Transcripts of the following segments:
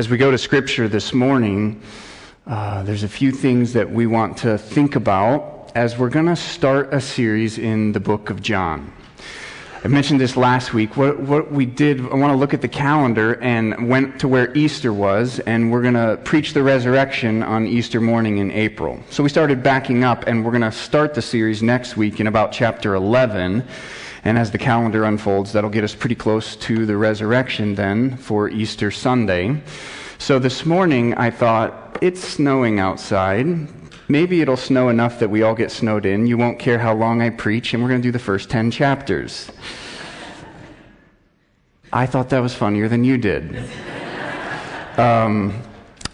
As we go to Scripture this morning, uh, there's a few things that we want to think about as we're going to start a series in the book of John. I mentioned this last week. What, what we did, I want to look at the calendar and went to where Easter was, and we're going to preach the resurrection on Easter morning in April. So we started backing up, and we're going to start the series next week in about chapter 11. And as the calendar unfolds, that'll get us pretty close to the resurrection then for Easter Sunday. So this morning, I thought, it's snowing outside. Maybe it'll snow enough that we all get snowed in. You won't care how long I preach, and we're going to do the first 10 chapters. I thought that was funnier than you did. Um,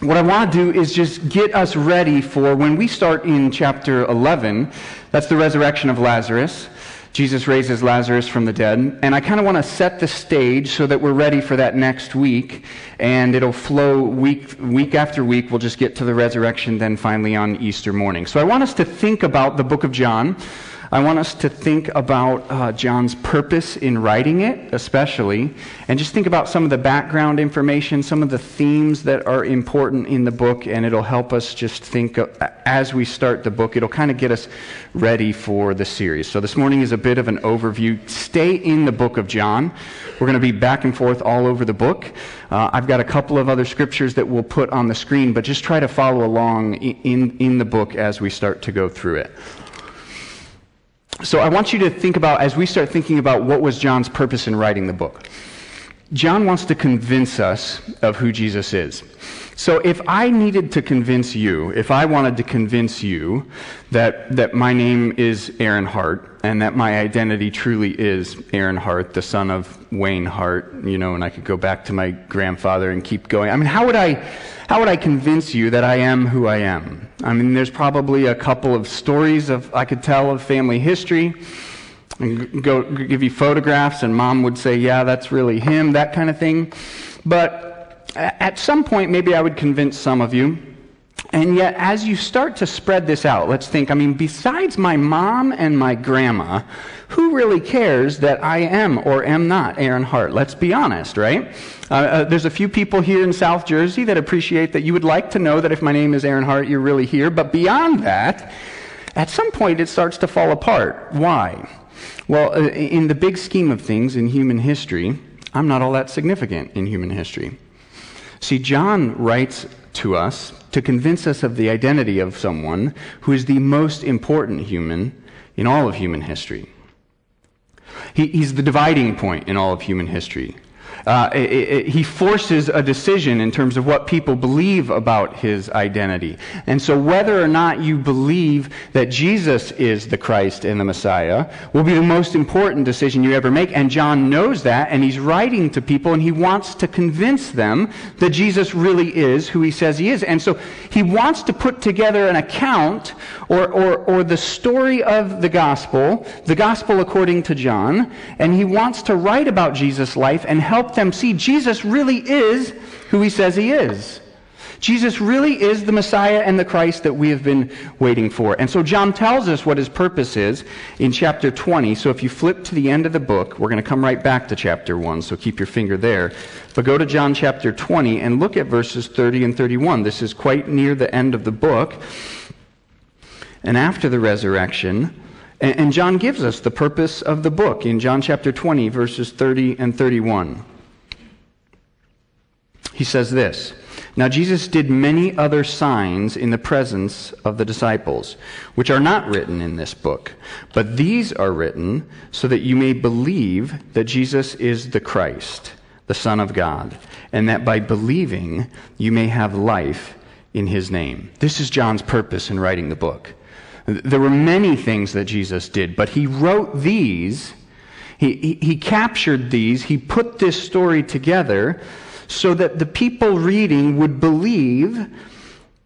what I want to do is just get us ready for when we start in chapter 11. That's the resurrection of Lazarus. Jesus raises Lazarus from the dead. And I kind of want to set the stage so that we're ready for that next week. And it'll flow week, week after week. We'll just get to the resurrection then finally on Easter morning. So I want us to think about the book of John. I want us to think about uh, John's purpose in writing it, especially, and just think about some of the background information, some of the themes that are important in the book, and it'll help us just think of, as we start the book. It'll kind of get us ready for the series. So this morning is a bit of an overview. Stay in the book of John. We're going to be back and forth all over the book. Uh, I've got a couple of other scriptures that we'll put on the screen, but just try to follow along in, in, in the book as we start to go through it. So I want you to think about, as we start thinking about what was John's purpose in writing the book. John wants to convince us of who Jesus is. So if I needed to convince you, if I wanted to convince you that, that my name is Aaron Hart and that my identity truly is Aaron Hart, the son of Wayne Hart, you know, and I could go back to my grandfather and keep going. I mean, how would I, how would I convince you that I am who I am? I mean, there's probably a couple of stories of, I could tell of family history and go give you photographs and mom would say, yeah, that's really him, that kind of thing. But at some point, maybe I would convince some of you. And yet, as you start to spread this out, let's think I mean, besides my mom and my grandma, who really cares that I am or am not Aaron Hart? Let's be honest, right? Uh, uh, there's a few people here in South Jersey that appreciate that you would like to know that if my name is Aaron Hart, you're really here. But beyond that, at some point, it starts to fall apart. Why? Well, uh, in the big scheme of things in human history, I'm not all that significant in human history. See, John writes to us to convince us of the identity of someone who is the most important human in all of human history. He, he's the dividing point in all of human history. Uh, it, it, he forces a decision in terms of what people believe about his identity. And so, whether or not you believe that Jesus is the Christ and the Messiah will be the most important decision you ever make. And John knows that, and he's writing to people, and he wants to convince them that Jesus really is who he says he is. And so, he wants to put together an account or, or, or the story of the gospel, the gospel according to John, and he wants to write about Jesus' life and help them see Jesus really is who he says he is. Jesus really is the Messiah and the Christ that we have been waiting for. And so John tells us what his purpose is in chapter 20. So if you flip to the end of the book, we're going to come right back to chapter 1, so keep your finger there. But go to John chapter 20 and look at verses 30 and 31. This is quite near the end of the book. And after the resurrection, and John gives us the purpose of the book in John chapter 20, verses 30 and 31. He says this Now Jesus did many other signs in the presence of the disciples, which are not written in this book, but these are written so that you may believe that Jesus is the Christ, the Son of God, and that by believing you may have life in his name. This is John's purpose in writing the book. There were many things that Jesus did, but he wrote these. He, he, he, captured these. He put this story together so that the people reading would believe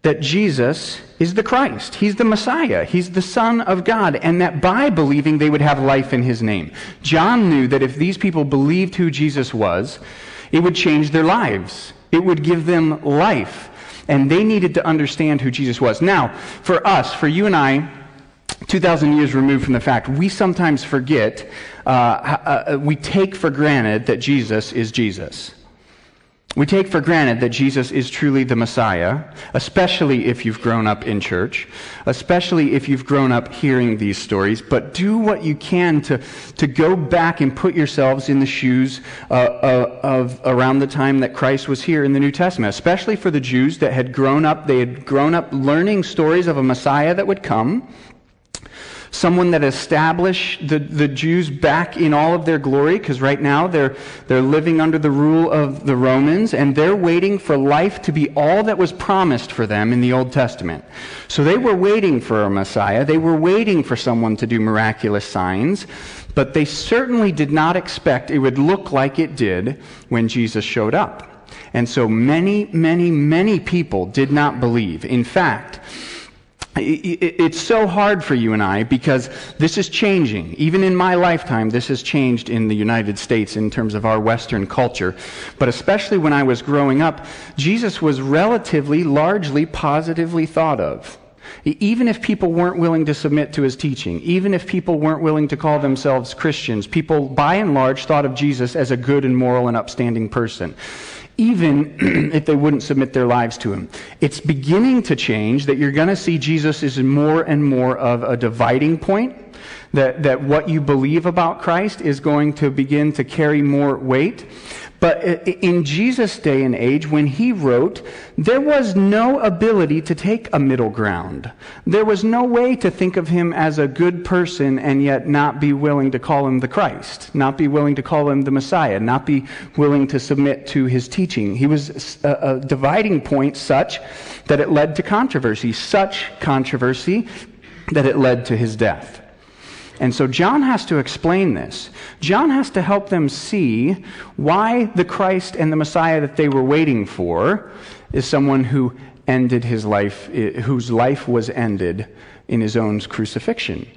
that Jesus is the Christ. He's the Messiah. He's the Son of God. And that by believing, they would have life in his name. John knew that if these people believed who Jesus was, it would change their lives, it would give them life. And they needed to understand who Jesus was. Now, for us, for you and I, 2,000 years removed from the fact, we sometimes forget, uh, uh, we take for granted that Jesus is Jesus. We take for granted that Jesus is truly the Messiah, especially if you've grown up in church, especially if you've grown up hearing these stories. But do what you can to, to go back and put yourselves in the shoes uh, uh, of around the time that Christ was here in the New Testament, especially for the Jews that had grown up. They had grown up learning stories of a Messiah that would come someone that established the, the Jews back in all of their glory, because right now they're, they're living under the rule of the Romans, and they're waiting for life to be all that was promised for them in the Old Testament. So they were waiting for a Messiah. They were waiting for someone to do miraculous signs, but they certainly did not expect it would look like it did when Jesus showed up. And so many, many, many people did not believe. In fact, it's so hard for you and I because this is changing. Even in my lifetime, this has changed in the United States in terms of our Western culture. But especially when I was growing up, Jesus was relatively, largely positively thought of. Even if people weren't willing to submit to his teaching, even if people weren't willing to call themselves Christians, people by and large thought of Jesus as a good and moral and upstanding person even if they wouldn't submit their lives to him. It's beginning to change that you're going to see Jesus is more and more of a dividing point. That, that what you believe about Christ is going to begin to carry more weight. But in Jesus' day and age, when he wrote, there was no ability to take a middle ground. There was no way to think of him as a good person and yet not be willing to call him the Christ, not be willing to call him the Messiah, not be willing to submit to his teaching. He was a, a dividing point such that it led to controversy, such controversy that it led to his death. And so John has to explain this. John has to help them see why the Christ and the Messiah that they were waiting for is someone who ended his life, whose life was ended in his own crucifixion.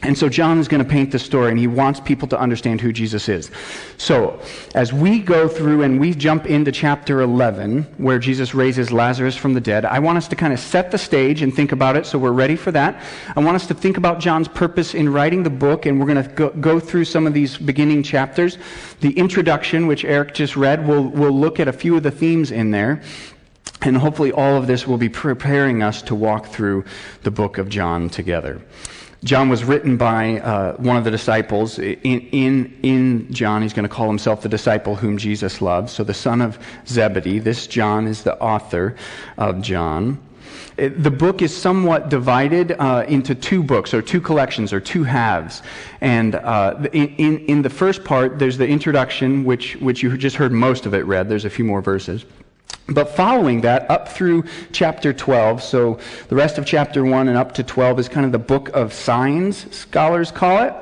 And so John is going to paint the story, and he wants people to understand who Jesus is. So, as we go through and we jump into chapter 11, where Jesus raises Lazarus from the dead, I want us to kind of set the stage and think about it, so we're ready for that. I want us to think about John's purpose in writing the book, and we're going to go, go through some of these beginning chapters. The introduction, which Eric just read, we'll, we'll look at a few of the themes in there. And hopefully, all of this will be preparing us to walk through the book of John together. John was written by uh, one of the disciples. In, in, in John, he's going to call himself the disciple whom Jesus loves. So the son of Zebedee. This John is the author of John. It, the book is somewhat divided uh, into two books, or two collections, or two halves. And uh, in, in, in the first part, there's the introduction, which, which you just heard most of it read. There's a few more verses. But following that, up through chapter 12, so the rest of chapter 1 and up to 12 is kind of the book of signs, scholars call it.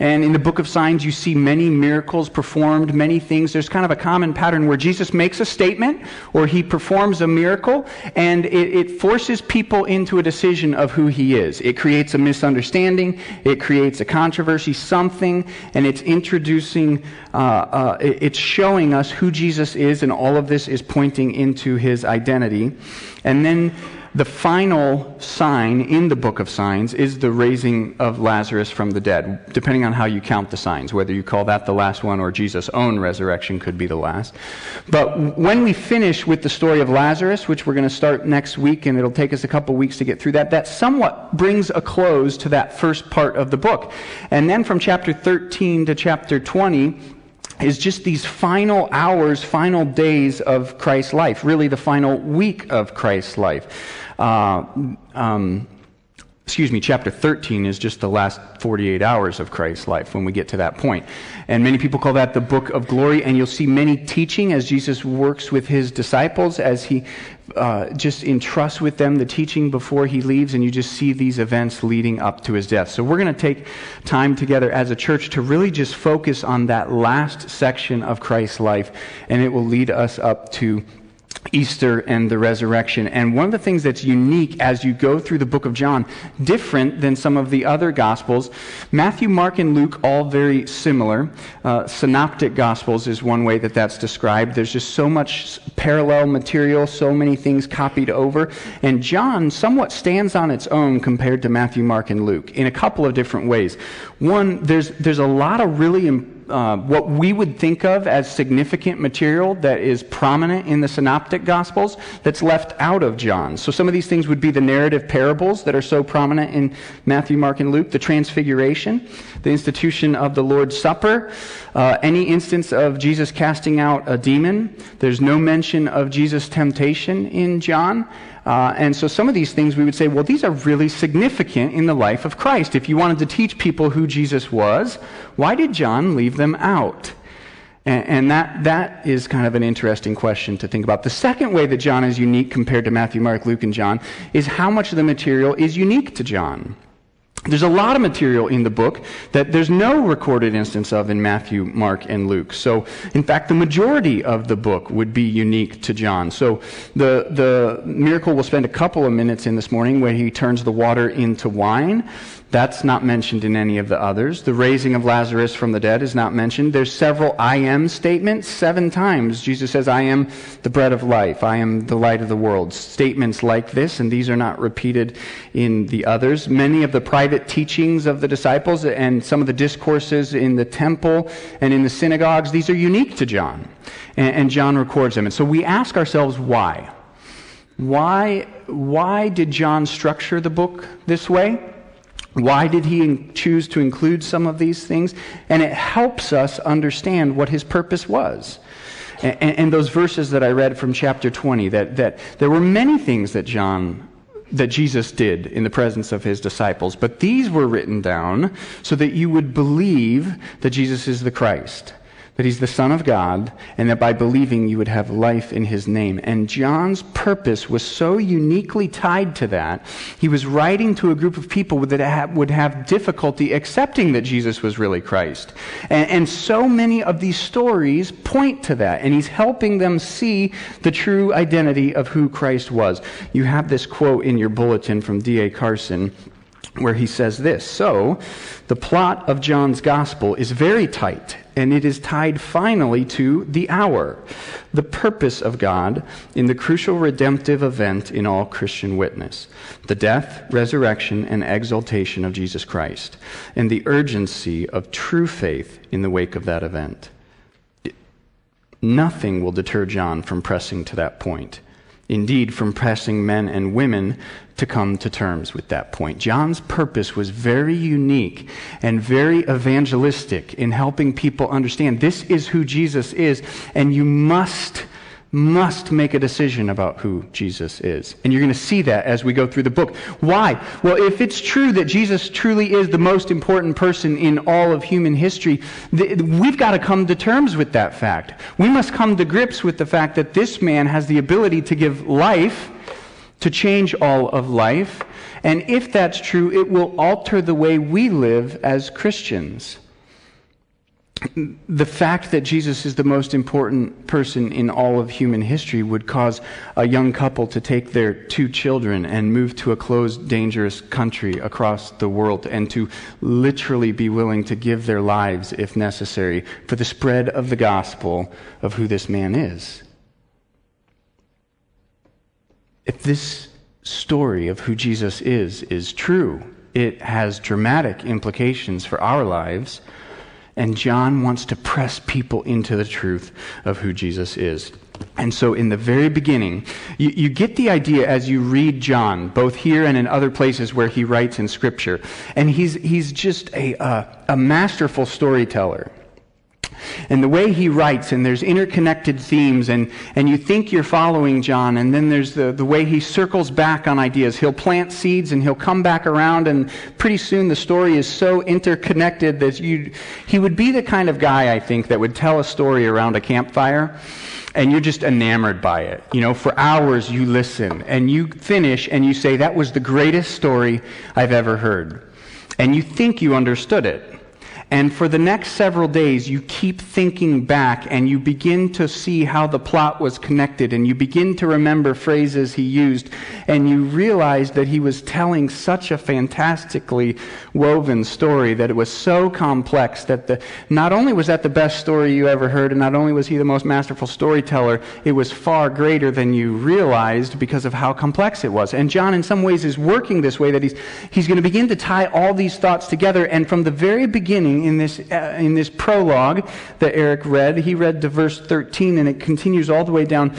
And in the book of signs, you see many miracles performed, many things. There's kind of a common pattern where Jesus makes a statement or he performs a miracle, and it, it, forces people into a decision of who he is. It creates a misunderstanding, it creates a controversy, something, and it's introducing, uh, uh, it's showing us who Jesus is, and all of this is pointing into his identity. And then the final sign in the book of signs is the raising of Lazarus from the dead, depending on how you count the signs, whether you call that the last one or Jesus' own resurrection could be the last. But when we finish with the story of Lazarus, which we're going to start next week, and it'll take us a couple weeks to get through that, that somewhat brings a close to that first part of the book. And then from chapter 13 to chapter 20, is just these final hours, final days of Christ's life, really the final week of Christ's life. Uh, um, excuse me, chapter 13 is just the last 48 hours of Christ's life when we get to that point. And many people call that the book of glory, and you'll see many teaching as Jesus works with his disciples, as he uh, just entrusts with them the teaching before he leaves, and you just see these events leading up to his death. So we're going to take time together as a church to really just focus on that last section of Christ's life, and it will lead us up to Easter and the resurrection. And one of the things that's unique as you go through the book of John, different than some of the other gospels, Matthew, Mark, and Luke, all very similar. Uh, synoptic gospels is one way that that's described. There's just so much parallel material, so many things copied over. And John somewhat stands on its own compared to Matthew, Mark, and Luke in a couple of different ways. One, there's, there's a lot of really important uh, what we would think of as significant material that is prominent in the synoptic gospels that's left out of John. So some of these things would be the narrative parables that are so prominent in Matthew, Mark, and Luke, the transfiguration, the institution of the Lord's Supper, uh, any instance of Jesus casting out a demon. There's no mention of Jesus' temptation in John. Uh, and so some of these things we would say, well, these are really significant in the life of Christ. If you wanted to teach people who Jesus was, why did John leave them out? And, and, that, that is kind of an interesting question to think about. The second way that John is unique compared to Matthew, Mark, Luke, and John is how much of the material is unique to John. There's a lot of material in the book that there's no recorded instance of in Matthew, Mark, and Luke. So, in fact, the majority of the book would be unique to John. So, the, the miracle we'll spend a couple of minutes in this morning where he turns the water into wine. That's not mentioned in any of the others. The raising of Lazarus from the dead is not mentioned. There's several I am statements. Seven times Jesus says, I am the bread of life. I am the light of the world. Statements like this, and these are not repeated in the others. Many of the private teachings of the disciples and some of the discourses in the temple and in the synagogues, these are unique to John. And, and John records them. And so we ask ourselves why? Why, why did John structure the book this way? Why did he choose to include some of these things? And it helps us understand what his purpose was. And, and, those verses that I read from chapter 20, that, that there were many things that John, that Jesus did in the presence of his disciples, but these were written down so that you would believe that Jesus is the Christ that he's the Son of God, and that by believing you would have life in his name. And John's purpose was so uniquely tied to that. He was writing to a group of people that would have difficulty accepting that Jesus was really Christ. And, and so many of these stories point to that, and he's helping them see the true identity of who Christ was. You have this quote in your bulletin from D.A. Carson where he says this So, the plot of John's gospel is very tight, and it is tied finally to the hour, the purpose of God in the crucial redemptive event in all Christian witness the death, resurrection, and exaltation of Jesus Christ, and the urgency of true faith in the wake of that event. Nothing will deter John from pressing to that point indeed from pressing men and women to come to terms with that point. John's purpose was very unique and very evangelistic in helping people understand this is who Jesus is, and you must must make a decision about who Jesus is. And you're going to see that as we go through the book. Why? Well, if it's true that Jesus truly is the most important person in all of human history, th- we've got to come to terms with that fact. We must come to grips with the fact that this man has the ability to give life, to change all of life. And if that's true, it will alter the way we live as Christians the fact that Jesus is the most important person in all of human history would cause a young couple to take their two children and move to a closed, dangerous country across the world and to literally be willing to give their lives, if necessary, for the spread of the gospel of who this man is. If this story of who Jesus is is true, it has dramatic implications for our lives and John wants to press people into the truth of who Jesus is. And so, in the very beginning, you, you, get the idea as you read John, both here and in other places where he writes in Scripture. And he's, he's just a, uh, a masterful storyteller and the way he writes, and there's interconnected themes, and, and you think you're following John, and then there's the, the way he circles back on ideas. He'll plant seeds and he'll come back around, and pretty soon the story is so interconnected that you, he would be the kind of guy, I think, that would tell a story around a campfire and you're just enamored by it. You know, for hours you listen and you finish and you say, That was the greatest story I've ever heard. And you think you understood it. And for the next several days, you keep thinking back and you begin to see how the plot was connected and you begin to remember phrases he used and you realize that he was telling such a fantastically woven story that it was so complex that the, not only was that the best story you ever heard and not only was he the most masterful storyteller, it was far greater than you realized because of how complex it was. And John, in some ways, is working this way that he's, he's going to begin to tie all these thoughts together and from the very beginning, in this, uh, in this prologue that Eric read, he read to verse 13 and it continues all the way down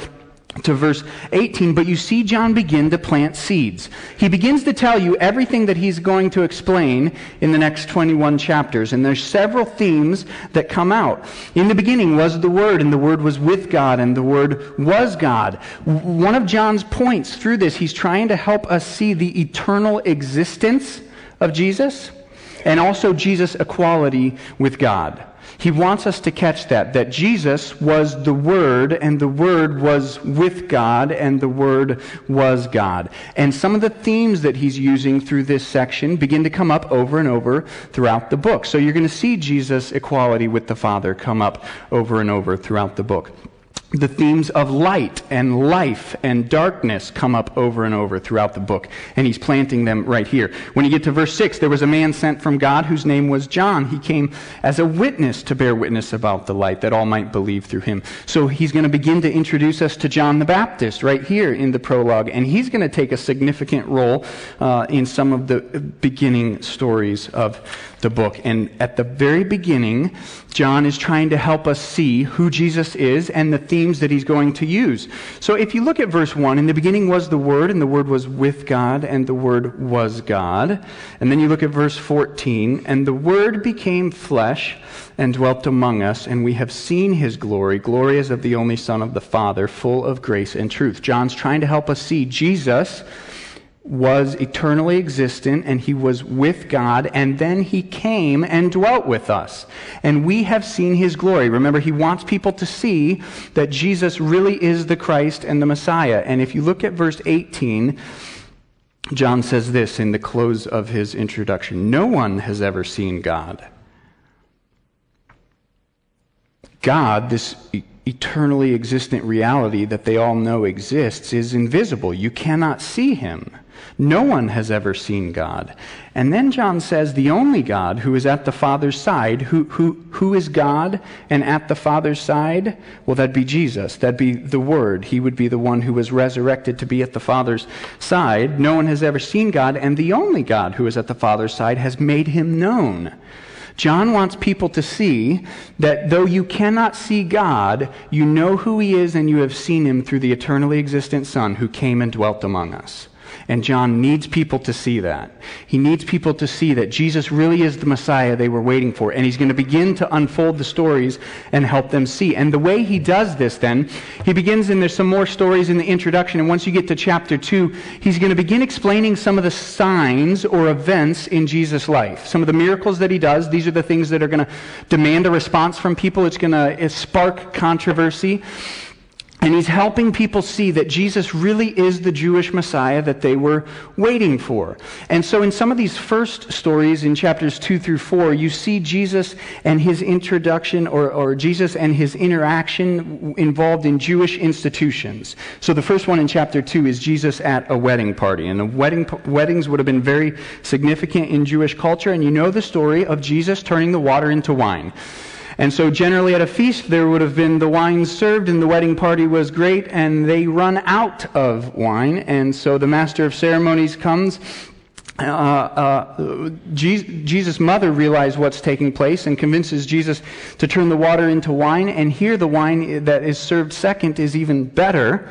to verse 18, but you see John begin to plant seeds. He begins to tell you everything that he's going to explain in the next 21 chapters. And there's several themes that come out. In the beginning was the Word, and the Word was with God, and the Word was God. One of John's points through this, he's trying to help us see the eternal existence of Jesus and also Jesus' equality with God. He wants us to catch that, that Jesus was the Word, and the Word was with God, and the Word was God. And some of the themes that he's using through this section begin to come up over and over throughout the book. So you're going to see Jesus' equality with the Father come up over and over throughout the book the themes of light and life and darkness come up over and over throughout the book, and he's planting them right here. When you get to verse 6, there was a man sent from God whose name was John. He came as a witness to bear witness about the light, that all might believe through him. So he's going to begin to introduce us to John the Baptist right here in the prologue, and he's going to take a significant role uh, in some of the beginning stories of the book. And at the very beginning, John is trying to help us see who Jesus is and the themes that he's going to use. So if you look at verse 1, in the beginning was the Word, and the Word was with God, and the Word was God. And then you look at verse 14, and the Word became flesh and dwelt among us, and we have seen his glory, glory as of the only Son of the Father, full of grace and truth. John's trying to help us see Jesus was eternally existent and he was with God, and then he came and dwelt with us. And we have seen his glory. Remember, he wants people to see that Jesus really is the Christ and the Messiah. And if you look at verse 18, John says this in the close of his introduction No one has ever seen God. God, this eternally existent reality that they all know exists, is invisible. You cannot see him. No one has ever seen God. And then John says, the only God who is at the Father's side, who, who, who is God and at the Father's side? Well, that'd be Jesus. That'd be the Word. He would be the one who was resurrected to be at the Father's side. No one has ever seen God, and the only God who is at the Father's side has made him known. John wants people to see that though you cannot see God, you know who he is and you have seen him through the eternally existent Son who came and dwelt among us. And John needs people to see that. He needs people to see that Jesus really is the Messiah they were waiting for. And he's going to begin to unfold the stories and help them see. And the way he does this then, he begins, and there's some more stories in the introduction. And once you get to chapter 2, he's going to begin explaining some of the signs or events in Jesus' life. Some of the miracles that he does. These are the things that are going to demand a response from people. It's going to spark controversy. And he's helping people see that Jesus really is the Jewish Messiah that they were waiting for. And so, in some of these first stories in chapters 2 through 4, you see Jesus and his introduction, or, or Jesus and his interaction involved in Jewish institutions. So, the first one in chapter 2 is Jesus at a wedding party. And the wedding, weddings would have been very significant in Jewish culture. And you know the story of Jesus turning the water into wine. And so, generally, at a feast, there would have been the wine served, and the wedding party was great, and they run out of wine. And so, the master of ceremonies comes. Uh, uh, Jesus' mother realizes what's taking place and convinces Jesus to turn the water into wine. And here, the wine that is served second is even better.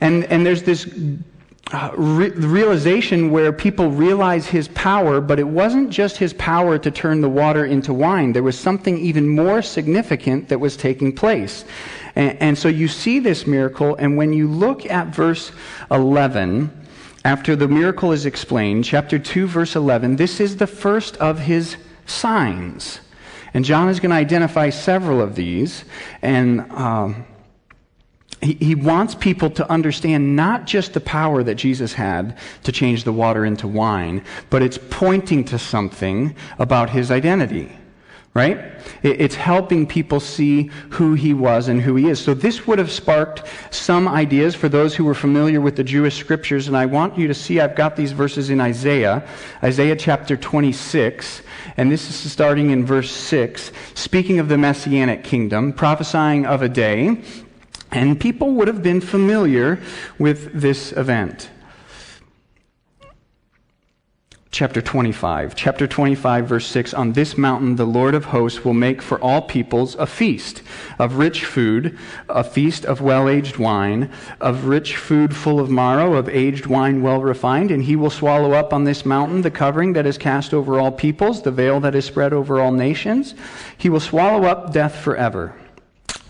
And, and there's this uh, re- realization where people realize his power, but it wasn't just his power to turn the water into wine. There was something even more significant that was taking place. And, and so you see this miracle, and when you look at verse 11, after the miracle is explained, chapter 2, verse 11, this is the first of his signs. And John is going to identify several of these. And. Um, he, he wants people to understand not just the power that Jesus had to change the water into wine, but it's pointing to something about his identity right? It's helping people see who he was and who he is. So this would have sparked some ideas for those who were familiar with the Jewish scriptures. And I want you to see, I've got these verses in Isaiah, Isaiah chapter 26. And this is starting in verse 6, speaking of the messianic kingdom, prophesying of a day and people would have been familiar with this event. chapter 25. Chapter 25, verse 6 On this mountain the Lord of hosts will make for all peoples a feast of rich food, a feast of well aged wine, of rich food full of marrow, of aged wine well refined. And he will swallow up on this mountain the covering that is cast over all peoples, the veil that is spread over all nations. He will swallow up death forever.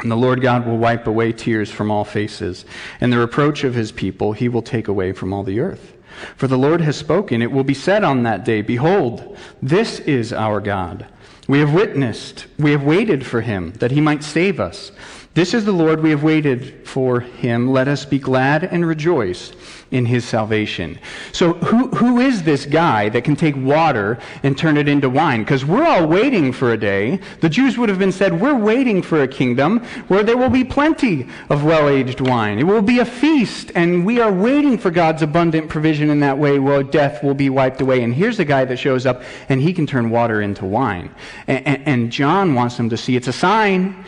And the Lord God will wipe away tears from all faces, and the reproach of his people he will take away from all the earth. For the Lord has spoken. It will be said on that day, Behold, this is our God. We have witnessed, we have waited for him, that he might save us. This is the Lord, we have waited for him. Let us be glad and rejoice in his salvation. So, who, who is this guy that can take water and turn it into wine? Because we're all waiting for a day. The Jews would have been said, We're waiting for a kingdom where there will be plenty of well aged wine. It will be a feast, and we are waiting for God's abundant provision in that way where death will be wiped away. And here's a guy that shows up, and he can turn water into wine. And, and, and John wants them to see it's a sign.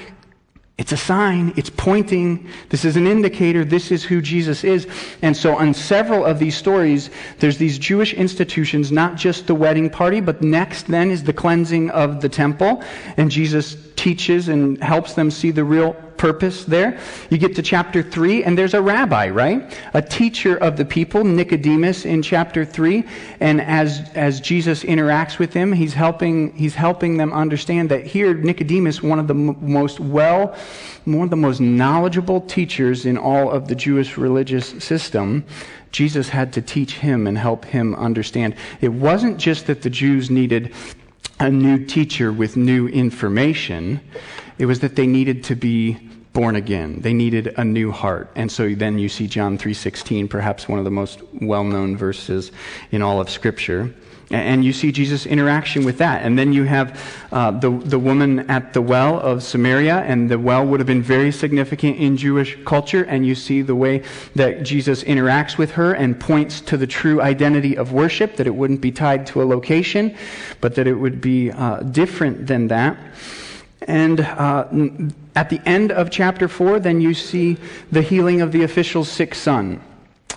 It's a sign. It's pointing. This is an indicator. This is who Jesus is. And so, on several of these stories, there's these Jewish institutions, not just the wedding party, but next then is the cleansing of the temple. And Jesus teaches and helps them see the real purpose there. You get to chapter 3, and there's a rabbi, right? A teacher of the people, Nicodemus, in chapter 3. And as, as Jesus interacts with him, he's helping, he's helping them understand that here, Nicodemus, one of the m- most well, one of the most knowledgeable teachers in all of the Jewish religious system, Jesus had to teach him and help him understand. It wasn't just that the Jews needed a new teacher with new information. It was that they needed to be born again. They needed a new heart. And so then you see John 3:16, perhaps one of the most well-known verses in all of scripture. And you see Jesus' interaction with that. And then you have uh, the, the woman at the well of Samaria, and the well would have been very significant in Jewish culture. And you see the way that Jesus interacts with her and points to the true identity of worship, that it wouldn't be tied to a location, but that it would be uh, different than that. And uh, at the end of chapter 4, then you see the healing of the official's sick son.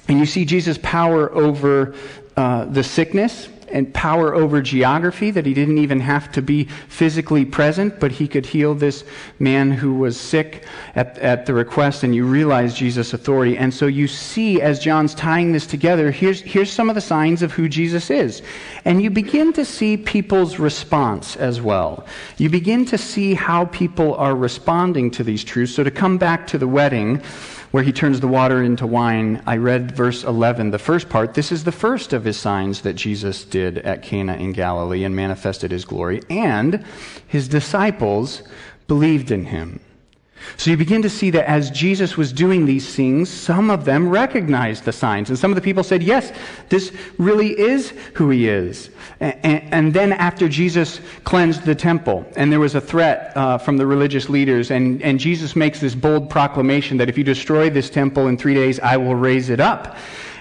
And you see Jesus' power over uh, the sickness and power over geography, that he didn't even have to be physically present, but he could heal this man who was sick at, at the request, and you realize Jesus' authority. And so you see, as John's tying this together, here's, here's some of the signs of who Jesus is. And you begin to see people's response as well. You begin to see how people are responding to these truths. So to come back to the wedding, where he turns the water into wine, I read verse 11, the first part. This is the first of his signs that Jesus did at Cana in Galilee and manifested his glory, and his disciples believed in him. So you begin to see that as Jesus was doing these things, some of them recognized the signs. And some of the people said, Yes, this really is who he is. And, and then after Jesus cleansed the temple, and there was a threat uh, from the religious leaders, and, and Jesus makes this bold proclamation that if you destroy this temple in three days, I will raise it up.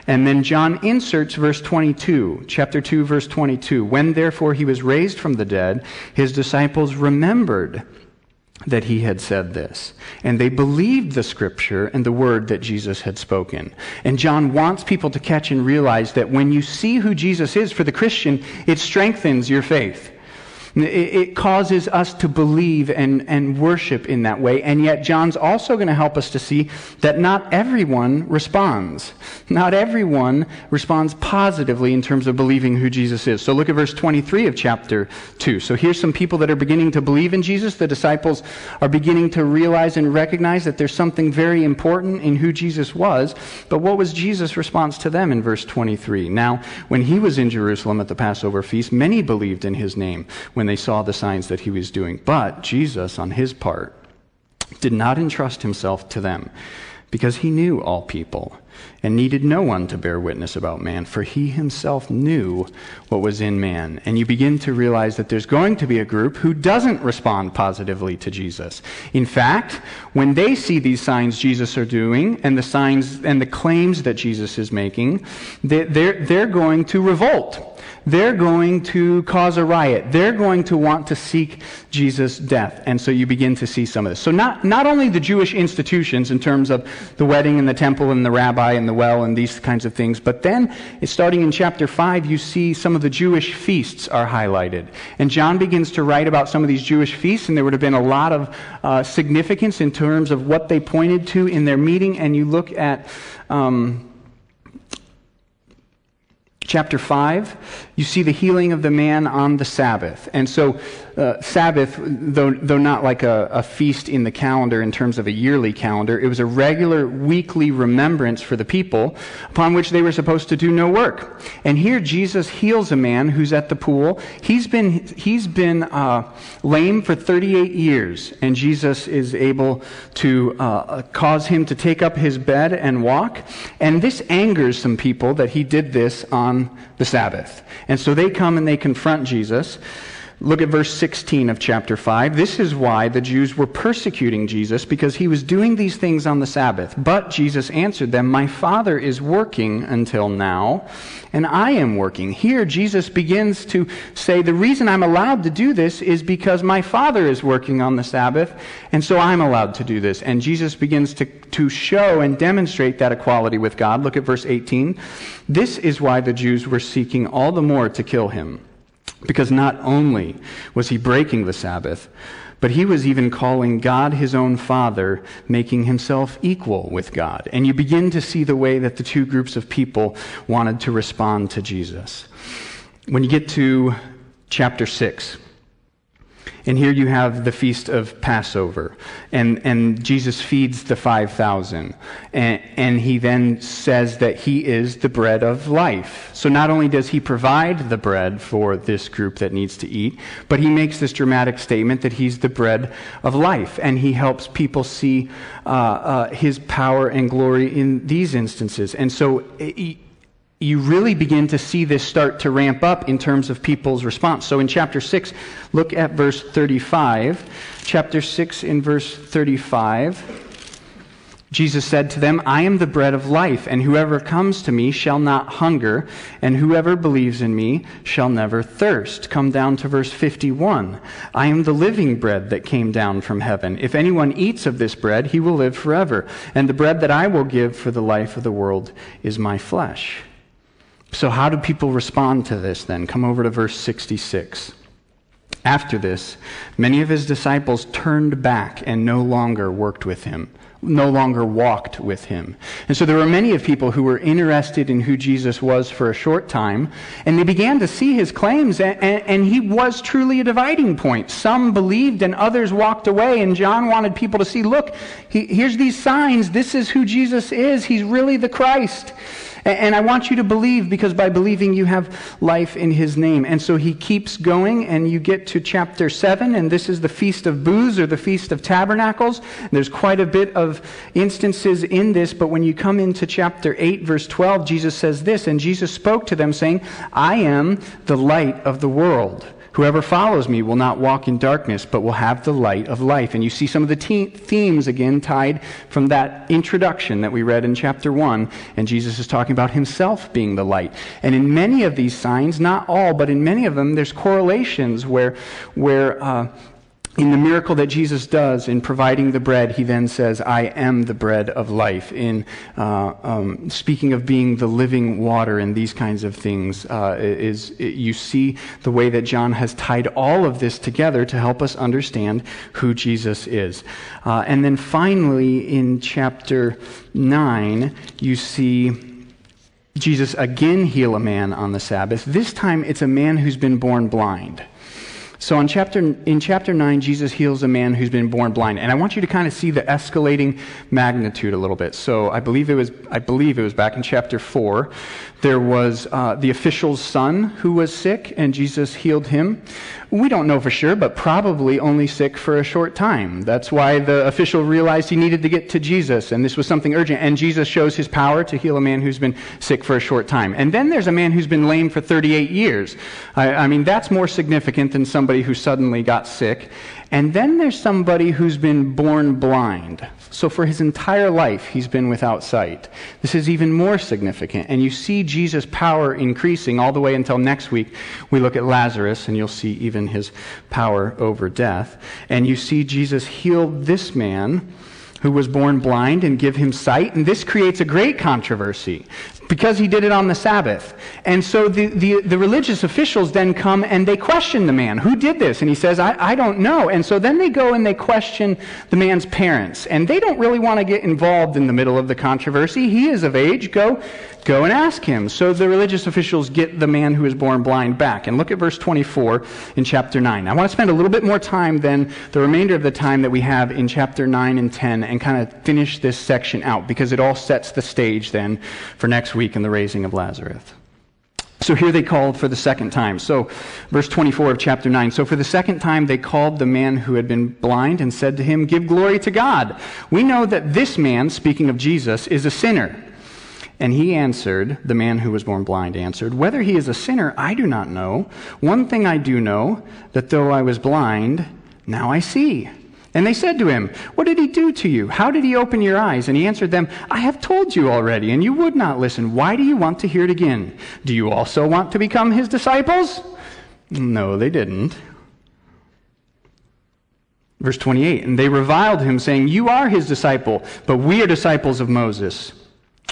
And then John inserts verse 22, chapter 2, verse 22. When therefore he was raised from the dead, his disciples remembered that he had said this. And they believed the scripture and the word that Jesus had spoken. And John wants people to catch and realize that when you see who Jesus is for the Christian, it strengthens your faith. It causes us to believe and, and worship in that way. And yet, John's also going to help us to see that not everyone responds. Not everyone responds positively in terms of believing who Jesus is. So look at verse 23 of chapter 2. So here's some people that are beginning to believe in Jesus. The disciples are beginning to realize and recognize that there's something very important in who Jesus was. But what was Jesus' response to them in verse 23? Now, when he was in Jerusalem at the Passover feast, many believed in his name. When when they saw the signs that he was doing. But Jesus, on his part, did not entrust himself to them because he knew all people and needed no one to bear witness about man, for he himself knew what was in man. And you begin to realize that there's going to be a group who doesn't respond positively to Jesus. In fact, when they see these signs Jesus are doing and the signs and the claims that Jesus is making, they're, they're going to revolt they're going to cause a riot. They're going to want to seek Jesus' death. And so you begin to see some of this. So not, not only the Jewish institutions in terms of the wedding and the temple and the rabbi in the well and these kinds of things. But then, starting in chapter 5, you see some of the Jewish feasts are highlighted. And John begins to write about some of these Jewish feasts, and there would have been a lot of uh, significance in terms of what they pointed to in their meeting. And you look at. Um, chapter 5, you see the healing of the man on the Sabbath. And so, uh, Sabbath, though, though not like a, a, feast in the calendar in terms of a yearly calendar, it was a regular weekly remembrance for the people upon which they were supposed to do no work. And here, Jesus heals a man who's at the pool. He's been, he's been uh, lame for 38 years, and Jesus is able to uh, cause him to take up his bed and walk. And this angers some people that he did this on the Sabbath. And so they come and they confront Jesus. Look at verse 16 of chapter 5. This is why the Jews were persecuting Jesus, because he was doing these things on the Sabbath. But Jesus answered them, My Father is working until now, and I am working. Here, Jesus begins to say, The reason I'm allowed to do this is because my Father is working on the Sabbath, and so I'm allowed to do this. And Jesus begins to, to show and demonstrate that equality with God. Look at verse 18. This is why the Jews were seeking all the more to kill him because not only was he breaking the Sabbath, but he was even calling God his own Father, making himself equal with God. And you begin to see the way that the two groups of people wanted to respond to Jesus. When you get to chapter 6, and here you have the feast of Passover. And, and Jesus feeds the 5,000. And, and he then says that he is the bread of life. So not only does he provide the bread for this group that needs to eat, but he makes this dramatic statement that he's the bread of life. And he helps people see uh, uh, his power and glory in these instances. And so you really begin to see this start to ramp up in terms of people's response. So in chapter 6, look at verse 35. Chapter 6 in verse 35. Jesus said to them, I am the bread of life, and whoever comes to me shall not hunger, and whoever believes in me shall never thirst. Come down to verse 51. I am the living bread that came down from heaven. If anyone eats of this bread, he will live forever. And the bread that I will give for the life of the world is my flesh. So, how do people respond to this then? Come over to verse 66. After this, many of his disciples turned back and no longer worked with him, no longer walked with him. And so there were many of people who were interested in who Jesus was for a short time, and they began to see his claims, and, and, and he was truly a dividing point. Some believed and others walked away, and John wanted people to see look, he, here's these signs. This is who Jesus is. He's really the Christ. And I want you to believe because by believing you have life in his name. And so he keeps going, and you get to chapter 7, and this is the Feast of Booths or the Feast of Tabernacles. There's quite a bit of instances in this, but when you come into chapter 8, verse 12, Jesus says this, and Jesus spoke to them, saying, I am the light of the world. Whoever follows me will not walk in darkness, but will have the light of life. And you see some of the te- themes again tied from that introduction that we read in chapter 1. And Jesus is talking about himself being the light. And in many of these signs, not all, but in many of them, there's correlations where, where uh, in the miracle that Jesus does in providing the bread, he then says, I am the bread of life. In uh, um, speaking of being the living water and these kinds of things, uh, is it, you see the way that John has tied all of this together to help us understand who Jesus is. Uh, and then finally, in chapter 9, you see Jesus again heal a man on the Sabbath. This time it's a man who's been born blind. So in chapter, in chapter 9, Jesus heals a man who's been born blind. And I want you to kind of see the escalating magnitude a little bit. So I believe it was, I believe it was back in chapter 4 there was uh, the official's son who was sick, and Jesus healed him. We don't know for sure, but probably only sick for a short time. That's why the official realized he needed to get to Jesus, and this was something urgent. And Jesus shows his power to heal a man who's been sick for a short time. And then there's a man who's been lame for 38 years. I, I mean, that's more significant than somebody who suddenly got sick. And then there's somebody who's been born blind. So for his entire life, he's been without sight. This is even more significant. And you see Jesus' power increasing all the way until next week. We look at Lazarus, and you'll see even his power over death. And you see Jesus heal this man who was born blind and give him sight. And this creates a great controversy because he did it on the Sabbath. And so the, the, the, religious officials then come and they question the man. Who did this? And he says, I, I don't know. And so then they go and they question the man's parents. And they don't really want to get involved in the middle of the controversy. He is of age. Go, go and ask him. So the religious officials get the man who was born blind back. And look at verse 24 in chapter 9. I want to spend a little bit more time than the remainder of the time that we have in chapter 9 and 10 and kind of finish this section out because it all sets the stage then for next week week in the raising of Lazarus. So here they called for the second time. So, verse 24 of chapter 9. So, for the second time, they called the man who had been blind and said to him, Give glory to God. We know that this man, speaking of Jesus, is a sinner. And he answered, the man who was born blind answered, Whether he is a sinner, I do not know. One thing I do know, that though I was blind, now I see. And they said to him, What did he do to you? How did he open your eyes? And he answered them, I have told you already, and you would not listen. Why do you want to hear it again? Do you also want to become his disciples? No, they didn't. Verse 28 And they reviled him, saying, You are his disciple, but we are disciples of Moses.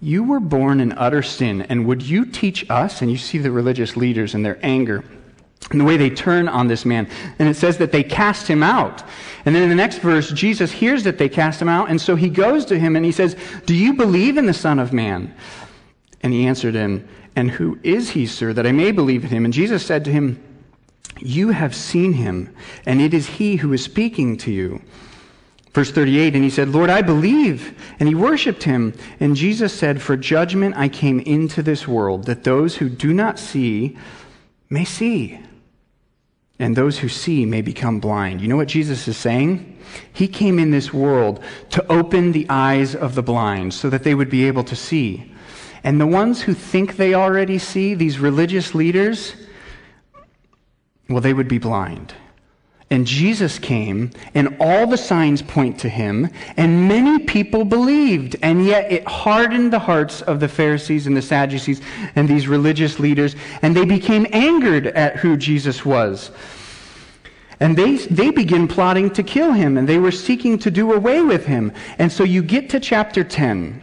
You were born in utter sin, and would you teach us? And you see the religious leaders and their anger and the way they turn on this man. And it says that they cast him out. And then in the next verse, Jesus hears that they cast him out, and so he goes to him and he says, Do you believe in the Son of Man? And he answered him, And who is he, sir, that I may believe in him? And Jesus said to him, You have seen him, and it is he who is speaking to you. Verse 38, and he said, Lord, I believe. And he worshiped him. And Jesus said, For judgment I came into this world, that those who do not see may see and those who see may become blind. You know what Jesus is saying? He came in this world to open the eyes of the blind so that they would be able to see. And the ones who think they already see, these religious leaders, well, they would be blind. And Jesus came, and all the signs point to him, and many people believed. And yet it hardened the hearts of the Pharisees and the Sadducees and these religious leaders, and they became angered at who Jesus was. And they, they begin plotting to kill him, and they were seeking to do away with him. And so you get to chapter 10.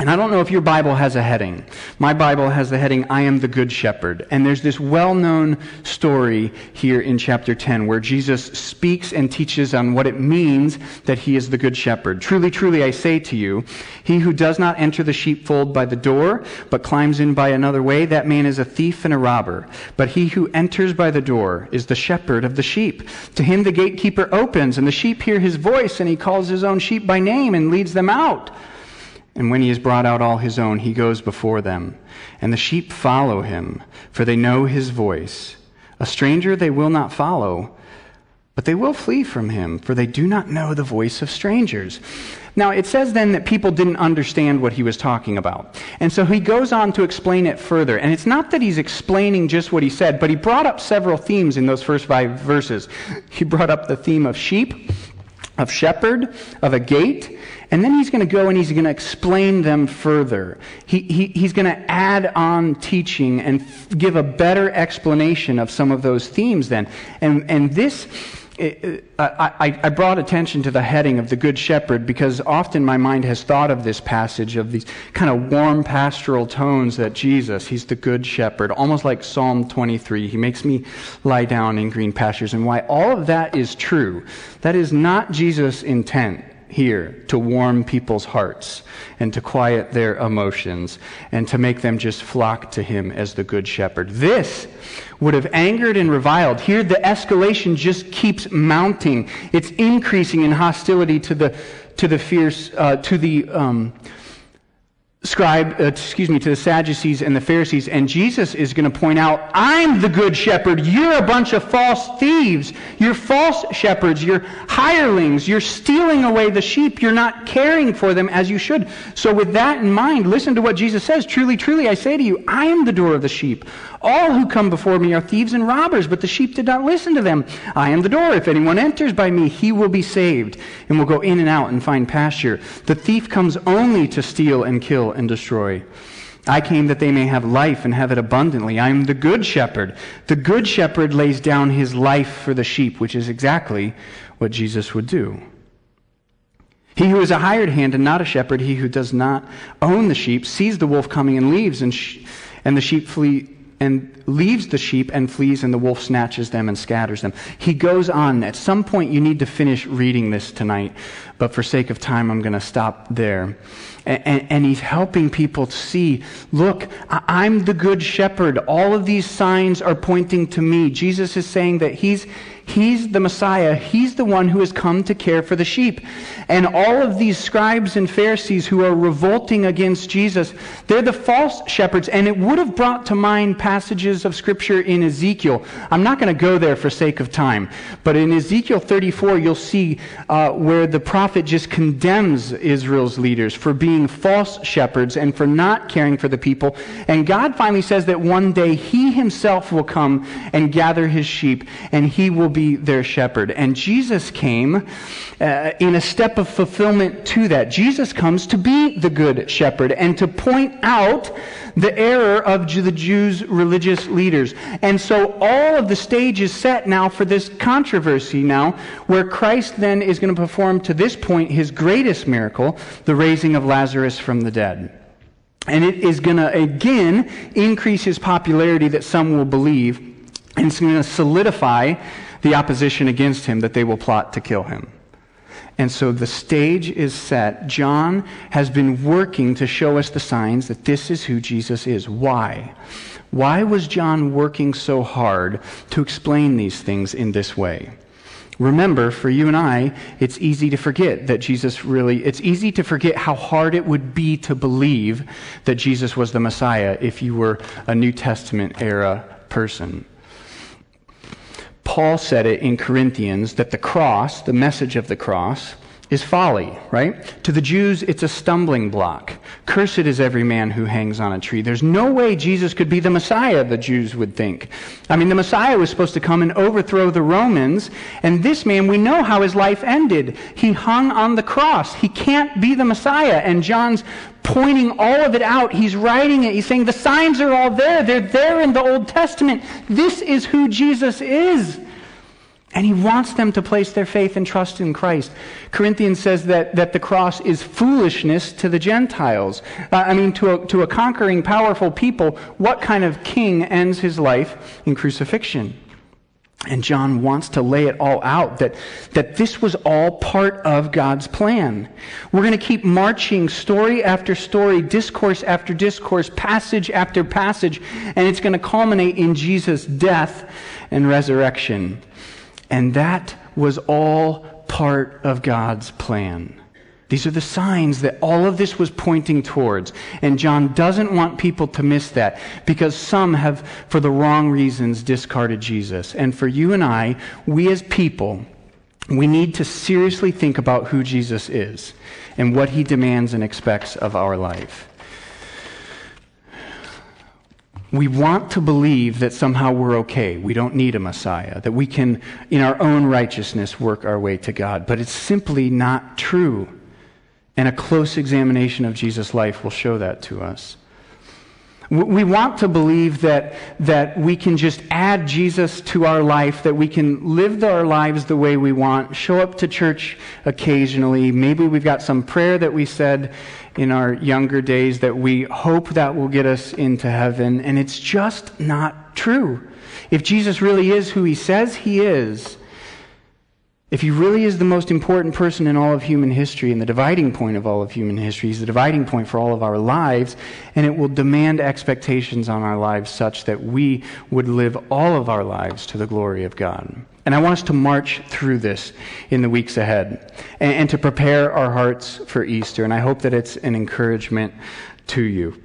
And I don't know if your Bible has a heading. My Bible has the heading, I am the Good Shepherd. And there's this well known story here in chapter 10 where Jesus speaks and teaches on what it means that he is the Good Shepherd. Truly, truly, I say to you, he who does not enter the sheepfold by the door, but climbs in by another way, that man is a thief and a robber. But he who enters by the door is the shepherd of the sheep. To him the gatekeeper opens, and the sheep hear his voice, and he calls his own sheep by name and leads them out. And when he has brought out all his own, he goes before them. And the sheep follow him, for they know his voice. A stranger they will not follow, but they will flee from him, for they do not know the voice of strangers. Now, it says then that people didn't understand what he was talking about. And so he goes on to explain it further. And it's not that he's explaining just what he said, but he brought up several themes in those first five verses. He brought up the theme of sheep, of shepherd, of a gate, and then he's going to go and he's going to explain them further. He, he, he's going to add on teaching and f- give a better explanation of some of those themes then. And, and this, eh, eh, I, I, brought attention to the heading of the Good Shepherd because often my mind has thought of this passage of these kind of warm pastoral tones that Jesus, He's the Good Shepherd, almost like Psalm 23. He makes me lie down in green pastures. And why all of that is true, that is not Jesus' intent here to warm people's hearts and to quiet their emotions and to make them just flock to him as the good shepherd. This would have angered and reviled. Here, the escalation just keeps mounting. It's increasing in hostility to the, to the fierce, uh, to the um, scribe, uh, excuse me, to the Sadducees and the Pharisees, and Jesus is going to point out, I'm the good shepherd. You're a bunch of false thieves. You're false shepherds. You're hirelings. You're stealing away the sheep. You're not caring for them as you should. So, with that in mind, listen to what Jesus says. Truly, truly, I say to you, I am the door of the sheep. All who come before me are thieves and robbers, but the sheep did not listen to them. I am the door. If anyone enters by me, he will be saved and will go in and out and find pasture. The thief comes only to steal and kill and destroy. I came that they may have life and have it abundantly. I am the good shepherd. The good shepherd lays down his life for the sheep, which is exactly what Jesus would do. He who is a hired hand and not a shepherd, he who does not own the sheep, sees the wolf coming and leaves, and, sh- and the sheep flee and leaves the sheep and flees, and the wolf snatches them and scatters them. He goes on. At some point, you need to finish reading this tonight, but for sake of time, I'm going to stop there. And, and, he's helping people to see look, I'm the good shepherd. All of these signs are pointing to me. Jesus is saying that he's, He's the Messiah. He's the one who has come to care for the sheep. And all of these scribes and Pharisees who are revolting against Jesus, they're the false shepherds. And it would have brought to mind passages of Scripture in Ezekiel. I'm not going to go there for sake of time. But in Ezekiel 34, you'll see uh, where the prophet just condemns Israel's leaders for being false shepherds and for not caring for the people. And God finally says that one day he himself will come and gather his sheep and he will be their shepherd. And Jesus came uh, in a step of fulfillment to that. Jesus comes to be the good shepherd and to point out the error of the Jews' religious leaders. And so all of the stage is set now for this controversy now, where Christ then is going to perform to this point his greatest miracle, the raising of Lazarus from the dead. And it is going to again increase his popularity that some will believe, and it's going to solidify the opposition against him that they will plot to kill him. And so the stage is set. John has been working to show us the signs that this is who Jesus is. Why? Why was John working so hard to explain these things in this way? Remember, for you and I, it's easy to forget that Jesus really, it's easy to forget how hard it would be to believe that Jesus was the Messiah if you were a New Testament era person. Paul said it in Corinthians that the cross, the message of the cross, is folly, right? To the Jews, it's a stumbling block. Cursed is every man who hangs on a tree. There's no way Jesus could be the Messiah, the Jews would think. I mean, the Messiah was supposed to come and overthrow the Romans, and this man, we know how his life ended. He hung on the cross. He can't be the Messiah. And John's pointing all of it out. He's writing it. He's saying the signs are all there. They're there in the Old Testament. This is who Jesus is. And he wants them to place their faith and trust in Christ. Corinthians says that, that the cross is foolishness to the Gentiles. Uh, I mean, to a, to a conquering, powerful people, what kind of king ends his life in crucifixion? And John wants to lay it all out that, that this was all part of God's plan. We're going to keep marching story after story, discourse after discourse, passage after passage, and it's going to culminate in Jesus' death and resurrection. And that was all part of God's plan. These are the signs that all of this was pointing towards. And John doesn't want people to miss that because some have, for the wrong reasons, discarded Jesus. And for you and I, we as people, we need to seriously think about who Jesus is and what he demands and expects of our life. We want to believe that somehow we're okay. We don't need a Messiah, that we can, in our own righteousness, work our way to God. But it's simply not true. And a close examination of Jesus' life will show that to us. We want to believe that, that we can just add Jesus to our life, that we can live our lives the way we want, show up to church occasionally. Maybe we've got some prayer that we said in our younger days that we hope that will get us into heaven, and it's just not true. If Jesus really is who he says he is, if he really is the most important person in all of human history and the dividing point of all of human history, he's the dividing point for all of our lives, and it will demand expectations on our lives such that we would live all of our lives to the glory of God. And I want us to march through this in the weeks ahead and, and to prepare our hearts for Easter. And I hope that it's an encouragement to you.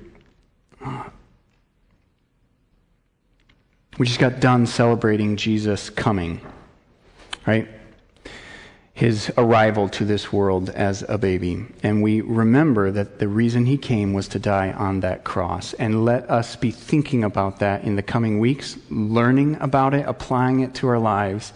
We just got done celebrating Jesus coming, right? His arrival to this world as a baby. And we remember that the reason he came was to die on that cross. And let us be thinking about that in the coming weeks, learning about it, applying it to our lives,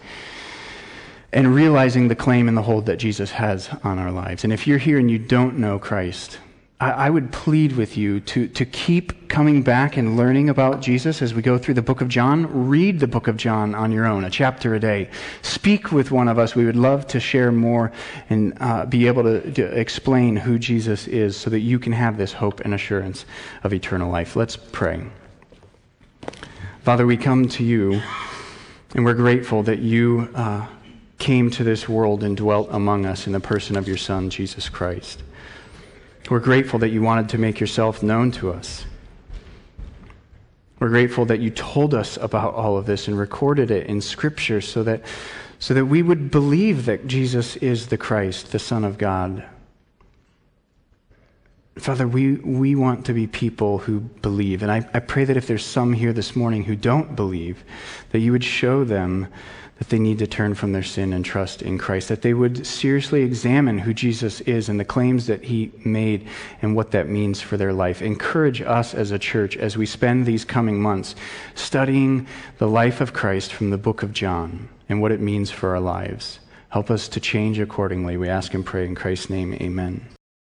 and realizing the claim and the hold that Jesus has on our lives. And if you're here and you don't know Christ, I would plead with you to, to keep coming back and learning about Jesus as we go through the book of John. Read the book of John on your own, a chapter a day. Speak with one of us. We would love to share more and uh, be able to, to explain who Jesus is so that you can have this hope and assurance of eternal life. Let's pray. Father, we come to you and we're grateful that you uh, came to this world and dwelt among us in the person of your Son, Jesus Christ. We're grateful that you wanted to make yourself known to us. We're grateful that you told us about all of this and recorded it in Scripture so that, so that we would believe that Jesus is the Christ, the Son of God. Father, we, we want to be people who believe. And I, I pray that if there's some here this morning who don't believe, that you would show them that they need to turn from their sin and trust in Christ, that they would seriously examine who Jesus is and the claims that he made and what that means for their life. Encourage us as a church as we spend these coming months studying the life of Christ from the book of John and what it means for our lives. Help us to change accordingly. We ask and pray in Christ's name. Amen.